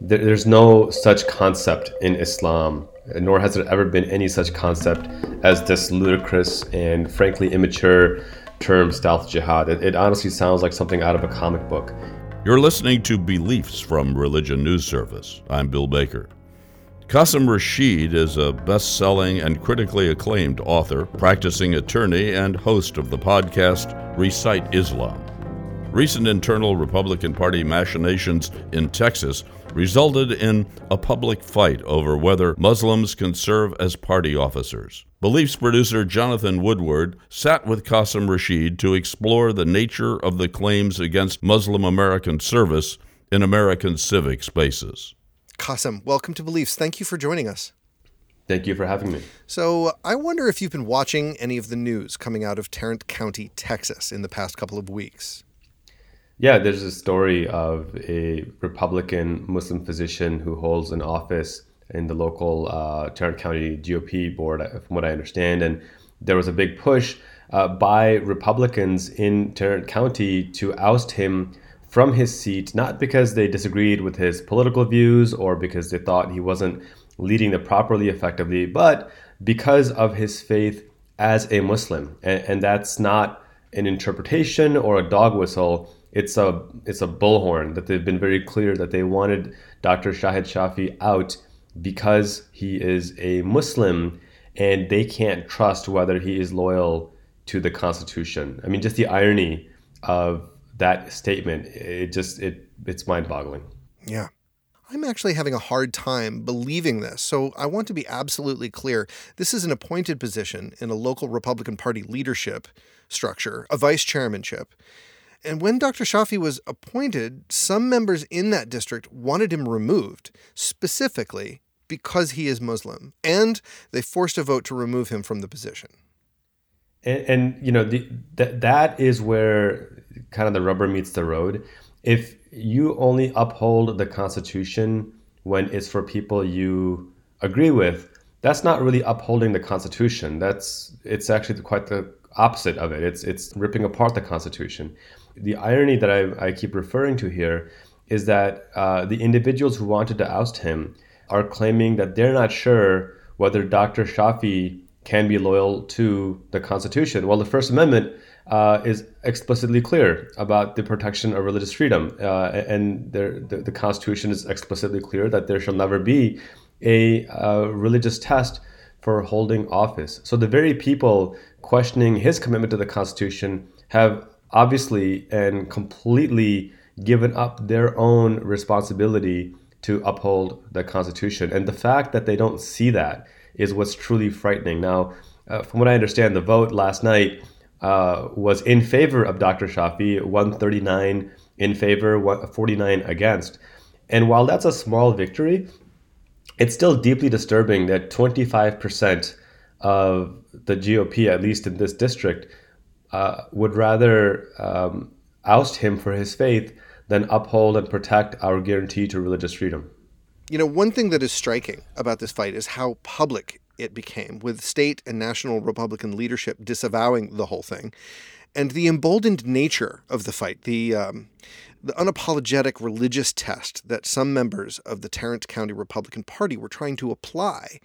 there, there's no such concept in Islam, nor has there ever been any such concept as this ludicrous and frankly immature term stealth jihad. It, it honestly sounds like something out of a comic book. You're listening to Beliefs from Religion News Service. I'm Bill Baker. Qasim Rashid is a best selling and critically acclaimed author, practicing attorney, and host of the podcast Recite Islam. Recent internal Republican Party machinations in Texas resulted in a public fight over whether Muslims can serve as party officers. Beliefs producer Jonathan Woodward sat with Qasim Rashid to explore the nature of the claims against Muslim American service in American civic spaces. Qasim, welcome to Beliefs. Thank you for joining us. Thank you for having me. So, I wonder if you've been watching any of the news coming out of Tarrant County, Texas, in the past couple of weeks. Yeah, there's a story of a Republican Muslim physician who holds an office in the local uh, Tarrant County GOP board, uh, from what I understand. And there was a big push uh, by Republicans in Tarrant County to oust him from his seat, not because they disagreed with his political views or because they thought he wasn't leading the properly effectively, but because of his faith as a Muslim. And, and that's not an interpretation or a dog whistle it's a it's a bullhorn that they've been very clear that they wanted Dr. Shahid Shafi out because he is a Muslim and they can't trust whether he is loyal to the Constitution. I mean, just the irony of that statement, it just it it's mind-boggling. Yeah. I'm actually having a hard time believing this. So I want to be absolutely clear. This is an appointed position in a local Republican Party leadership structure, a vice chairmanship. And when Dr. Shafi was appointed, some members in that district wanted him removed, specifically because he is Muslim, and they forced a vote to remove him from the position. And, and you know, that that is where kind of the rubber meets the road. If you only uphold the Constitution when it's for people you agree with, that's not really upholding the Constitution. That's it's actually quite the opposite of it. It's it's ripping apart the Constitution the irony that I, I keep referring to here is that uh, the individuals who wanted to oust him are claiming that they're not sure whether Dr. Shafi can be loyal to the Constitution. Well, the First Amendment uh, is explicitly clear about the protection of religious freedom, uh, and there, the, the, Constitution is explicitly clear that there shall never be a uh, religious test for holding office. So the very people questioning his commitment to the Constitution have obviously and completely given up their own responsibility to uphold the Constitution. And the fact that they don't see that is what's truly frightening. Now, uh, from what I understand, the vote last night uh, was in favor of Dr. Shafi, 139 in favor, 49 against. And while that's a small victory, it's still deeply disturbing that 25% of the GOP, at least in this district, uh, would rather um, oust him for his faith than uphold and protect our guarantee to religious freedom. You know, one thing that is striking about this fight is how public it became, with state and national Republican leadership disavowing the whole thing, and the emboldened nature of the fight, the um, the unapologetic religious test that some members of the Tarrant County Republican Party were trying to apply.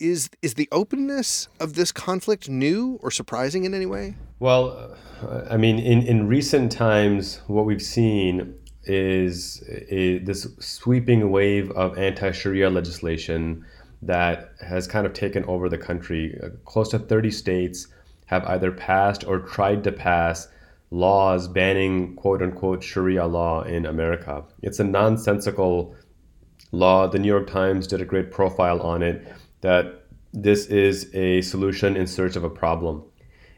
Is is the openness of this conflict new or surprising in any way? Well, I mean, in, in recent times, what we've seen is a, this sweeping wave of anti Sharia legislation that has kind of taken over the country. Uh, close to 30 states have either passed or tried to pass laws banning quote unquote Sharia law in America. It's a nonsensical law. The New York Times did a great profile on it that this is a solution in search of a problem.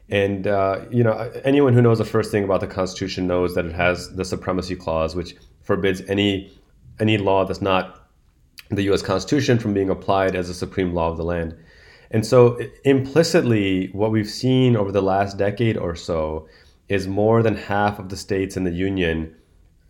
And uh, you know, anyone who knows the first thing about the Constitution knows that it has the supremacy clause, which forbids any any law that's not the U.S. Constitution from being applied as a supreme law of the land. And so, implicitly, what we've seen over the last decade or so is more than half of the states in the union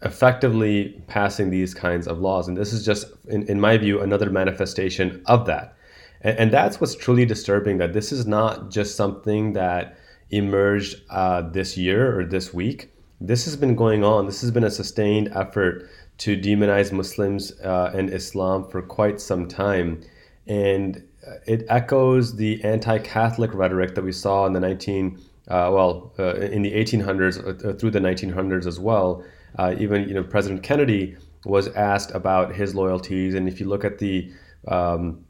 effectively passing these kinds of laws. And this is just, in, in my view, another manifestation of that. And, and that's what's truly disturbing that this is not just something that emerged uh, this year or this week. This has been going on. This has been a sustained effort to demonize Muslims uh, and Islam for quite some time. And it echoes the anti-Catholic rhetoric that we saw in the 19 uh, well uh, in the 1800s uh, through the 1900s as well. Uh, even you know President Kennedy was asked about his loyalties, and if you look at the um,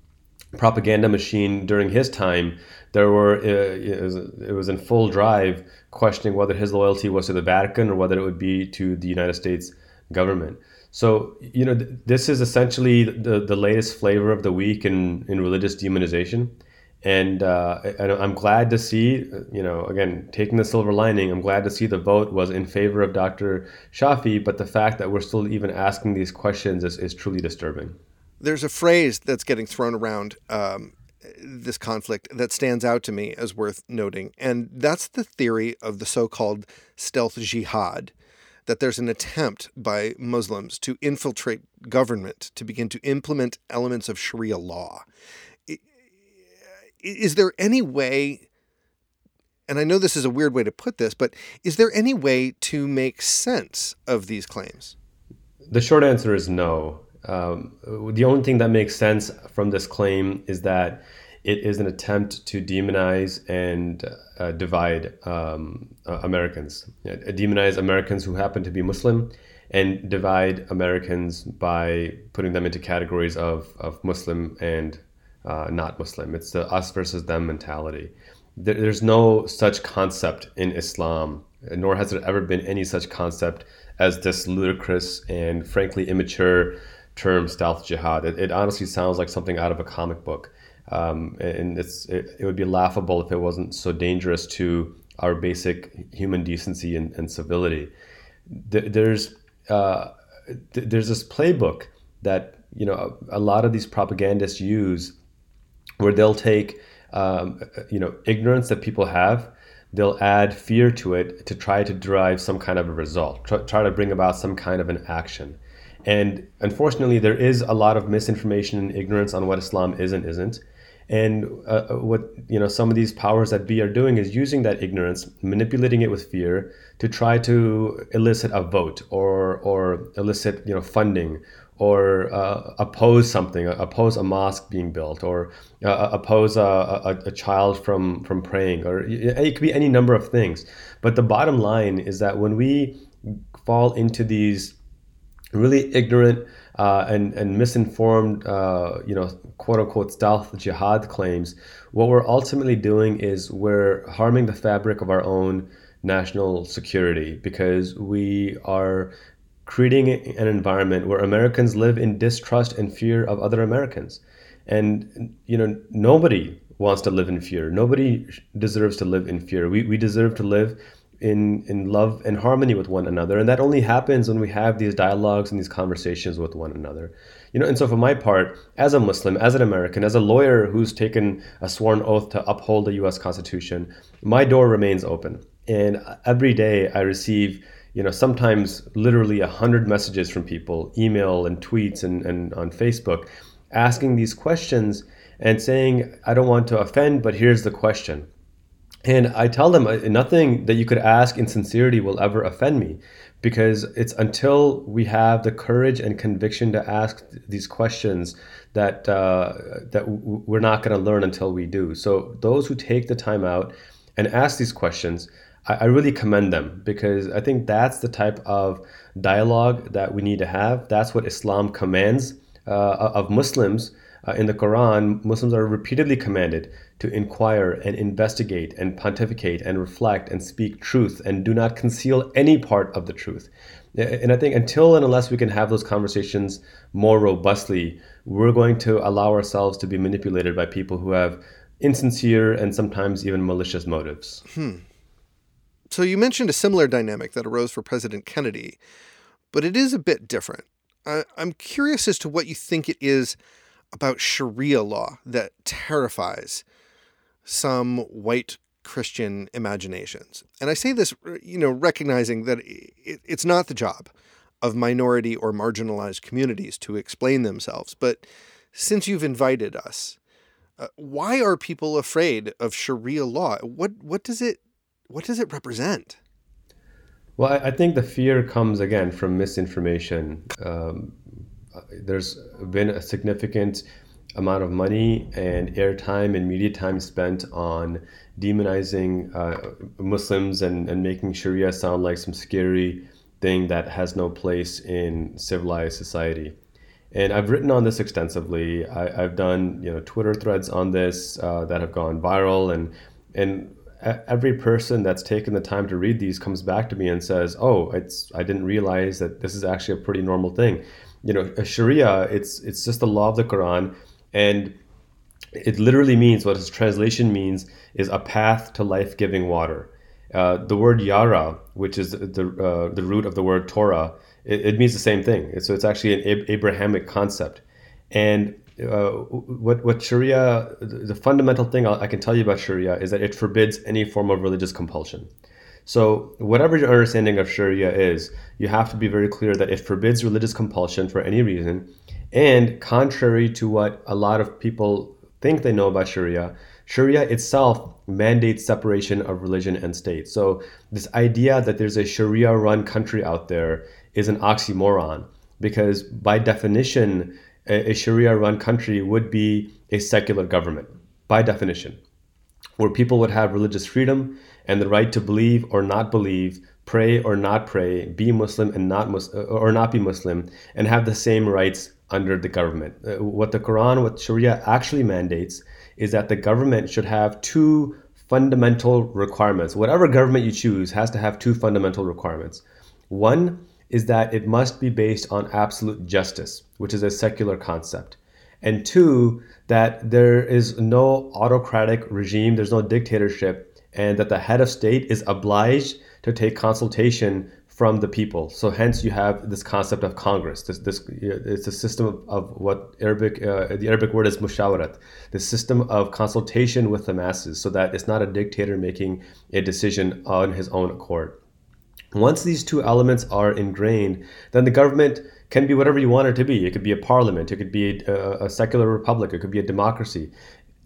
propaganda machine during his time, there were uh, it was, in full drive questioning whether his loyalty was to the Vatican or whether it would be to the United States government. So, you know, th- this is essentially the, the latest flavor of the week in, in religious demonization. And, uh, and I'm glad to see, you know, again, taking the silver lining, I'm glad to see the vote was in favor of Dr. Shafi, but the fact that we're still even asking these questions is, is truly disturbing. There's a phrase that's getting thrown around um, this conflict that stands out to me as worth noting, and that's the theory of the so called stealth jihad that there's an attempt by Muslims to infiltrate government to begin to implement elements of Sharia law. Is there any way, and I know this is a weird way to put this, but is there any way to make sense of these claims? The short answer is no. Um, the only thing that makes sense from this claim is that it is an attempt to demonize and uh, divide um, uh, Americans, uh, demonize Americans who happen to be Muslim, and divide Americans by putting them into categories of, of Muslim and uh, not Muslim. It's the us versus them mentality. There, there's no such concept in Islam, nor has there ever been any such concept as this ludicrous and frankly immature term stealth jihad. It, it honestly sounds like something out of a comic book. Um, and it's it, it, would be laughable if it wasn't so dangerous to our basic human decency and, and civility. There's uh, there's this playbook that you know a, a, lot of these propagandists use, where they'll take um, you know ignorance that people have, they'll add fear to it to try to derive some kind of a result, try, try to bring about some kind of an action. And unfortunately, there is a lot of misinformation and ignorance on what Islam is and isn't. And uh, uh, what you know, some of these powers that be are doing is using that ignorance, manipulating it with fear to try to elicit a vote or or elicit you know funding or uh, oppose something, oppose a mosque being built, or uh, oppose a, a, a, child from from praying, or it could be any number of things. But the bottom line is that when we fall into these really ignorant uh, and and misinformed, uh, you know, quote unquote stealth jihad claims, what we're ultimately doing is we're harming the fabric of our own national security because we are creating an environment where Americans live in distrust and fear of other Americans. And you know, nobody wants to live in fear. Nobody deserves to live in fear. We, we deserve to live in in love and harmony with one another. And that only happens when we have these dialogues and these conversations with one another. You know and so for my part as a muslim as an american as a lawyer who's taken a sworn oath to uphold the us constitution my door remains open. And every day i receive you know sometimes literally a hundred messages from people email and tweets and, and on facebook asking these questions and saying i don't want to offend but here's the question and I tell them uh, nothing that you could ask in sincerity will ever offend me because it's until we have the courage and conviction to ask these questions that uh, that we're not going to learn until we do. So those who take the time out and ask these questions, I, I really commend them because I think that's the type of dialogue that we need to have. That's what Islam commands uh, of Muslims. Uh, in the Quran, Muslims are repeatedly commanded to inquire and investigate and pontificate and reflect and speak truth and do not conceal any part of the truth. And I think until and unless we can have those conversations more robustly, we're going to allow ourselves to be manipulated by people who have insincere and sometimes even malicious motives. Hmm. So you mentioned a similar dynamic that arose for President Kennedy, but it is a bit different. I, I'm curious as to what you think it is about Sharia law that terrifies some white Christian imaginations. And I say this, you know, recognizing that it, it's not the job of minority or marginalized communities to explain themselves. But since you've invited us, uh, why are people afraid of Sharia law? What what does it what does it represent? Well, I, think the fear comes again from misinformation. Um, there's been a significant amount of money and airtime and media time spent on demonizing uh, Muslims and, and making Sharia sound like some scary thing that has no place in civilized society. And I've written on this extensively. I, have done you know Twitter threads on this uh, that have gone viral, and and every person that's taken the time to read these comes back to me and says, "Oh, it's I didn't realize that this is actually a pretty normal thing." You know, Sharia, it's it's just the law of the Quran, and it literally means what its translation means is a path to life-giving water. Uh, the word yara, which is the uh, the root of the word Torah, it, it means the same thing. So it's actually an Abrahamic concept, and uh, what what Sharia, the fundamental thing I can tell you about Sharia is that it forbids any form of religious compulsion. So whatever your understanding of Sharia is, you have to be very clear that it forbids religious compulsion for any reason, and contrary to what a lot of people think they know about Sharia, Sharia itself mandates separation of religion and state. So this idea that there's a Sharia-run country out there is an oxymoron because by definition a, a Sharia run country would be a secular government, by definition, where people would have religious freedom and the right to believe or not believe, pray or not pray, be Muslim and not Mus- or not be Muslim, and have the same rights under the government. Uh, what the Quran, what Sharia actually mandates, is that the government should have two fundamental requirements. Whatever government you choose has to have two fundamental requirements. One is that it must be based on absolute justice, which is a secular concept. And two, that there is no autocratic regime, there's no dictatorship, and that the head of state is obliged to take consultation from the people. So hence you have this concept of Congress. This, this it's a system of, of what Arabic uh, the Arabic word is mushawarat, the system of consultation with the masses, so that it's not a dictator making a decision on his own accord. Once these two elements are ingrained, then the government can be whatever you want it to be. It could be a parliament, it could be a, a, secular republic, it could be a democracy.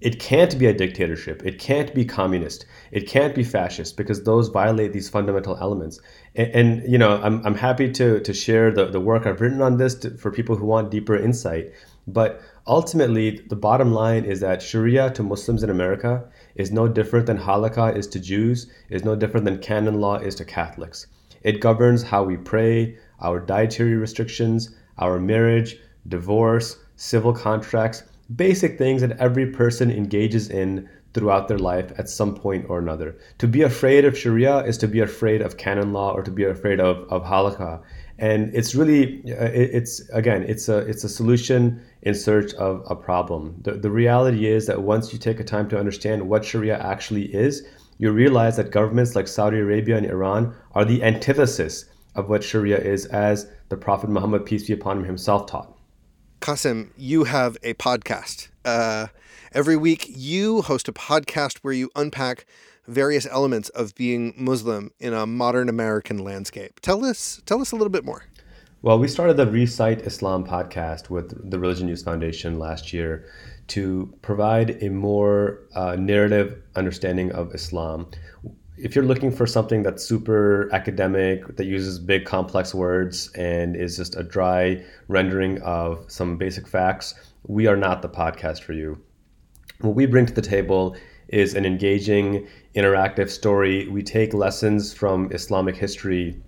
It can't be a dictatorship. It can't be communist. It can't be fascist because those violate these fundamental elements. And, and you know, I'm, I'm happy to, to share the, the work I've written on this to, for people who want deeper insight. But ultimately, the bottom line is that Sharia to Muslims in America is no different than Halakha is to Jews, is no different than canon law is to Catholics. It governs how we pray, our dietary restrictions, our marriage, divorce, civil contracts, basic things that every person engages in throughout their life at some point or another. To be afraid of Sharia is to be afraid of canon law or to be afraid of, of halakha. And it's really, uh, it's again, it's a, it's a solution in search of a problem. The, the reality is that once you take a time to understand what Sharia actually is, you realize that governments like Saudi Arabia and Iran are the antithesis of what Sharia is, as the Prophet Muhammad, peace be upon him, himself taught. Qasim, you have a podcast. Uh, every week, you host a podcast where you unpack various elements of being Muslim in a modern American landscape. Tell us, tell us a little bit more. Well, we started the Recite Islam podcast with the Religion News Foundation last year to provide a more uh, narrative understanding of Islam. If you're looking for something that's super academic, that uses big complex words and is just a dry rendering of some basic facts, we are not the podcast for you. What we bring to the table is an engaging, interactive story. We take lessons from Islamic history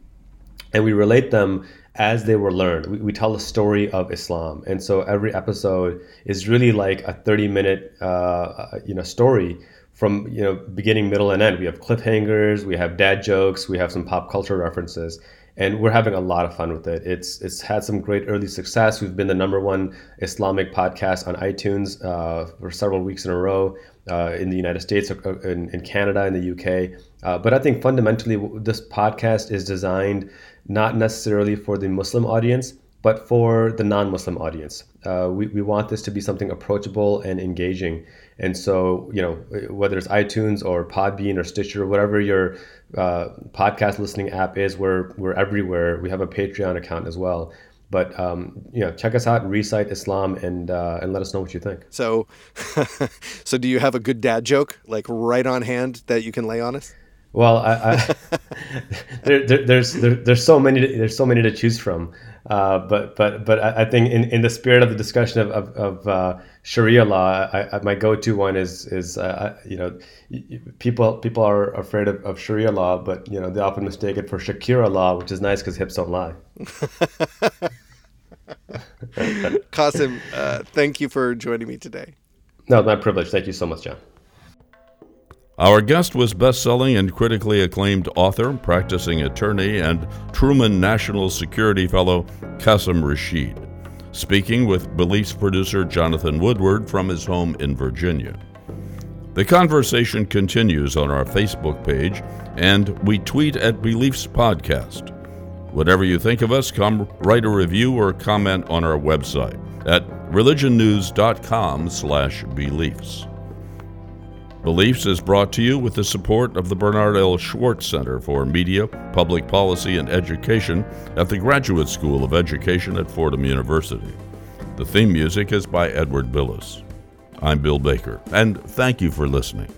and we relate them as they were learned. We, we, tell the story of Islam, and so every episode is really like a thirty-minute, uh, uh, you know, story from you know beginning, middle, and end. We have cliffhangers, we have dad jokes, we have some pop culture references, and we're having a lot of fun with it. It's it's had some great early success. We've been the number one Islamic podcast on iTunes uh, for several weeks in a row uh, in the United States, uh, in, in Canada, in the UK. Uh, but I think fundamentally, this podcast is designed not necessarily for the Muslim audience, but for the non Muslim audience. Uh, we, we want this to be something approachable and engaging. And so, you know, whether it's iTunes or Podbean or Stitcher, or whatever your uh, podcast listening app is, we're, we're everywhere. We have a Patreon account as well. But um, you know, check us out, Recite Islam, and uh, and let us know what you think. So, so do you have a good dad joke like right on hand that you can lay on us? Well, I, I there, there, there's there, there's so many there's so many to choose from, uh, but but but I, think in, in the spirit of the discussion of of, of uh, Sharia law, I, my go-to one is is uh, you know people people are afraid of, of Sharia law, but you know they often mistake it for Shakira law, which is nice because hips don't lie. Qasim, uh, thank you for joining me today. No, my privilege. Thank you so much, John. Our guest was best selling and critically acclaimed author, practicing attorney, and Truman National Security Fellow Qasim Rashid, speaking with Beliefs producer Jonathan Woodward from his home in Virginia. The conversation continues on our Facebook page, and we tweet at Beliefs Podcast. Whatever you think of us, come write a review or comment on our website at religionnews.com/beliefs. Beliefs is brought to you with the support of the Bernard L. Schwartz Center for Media, Public Policy, and Education at the Graduate School of Education at Fordham University. The theme music is by Edward Billis. I'm Bill Baker, and thank you for listening.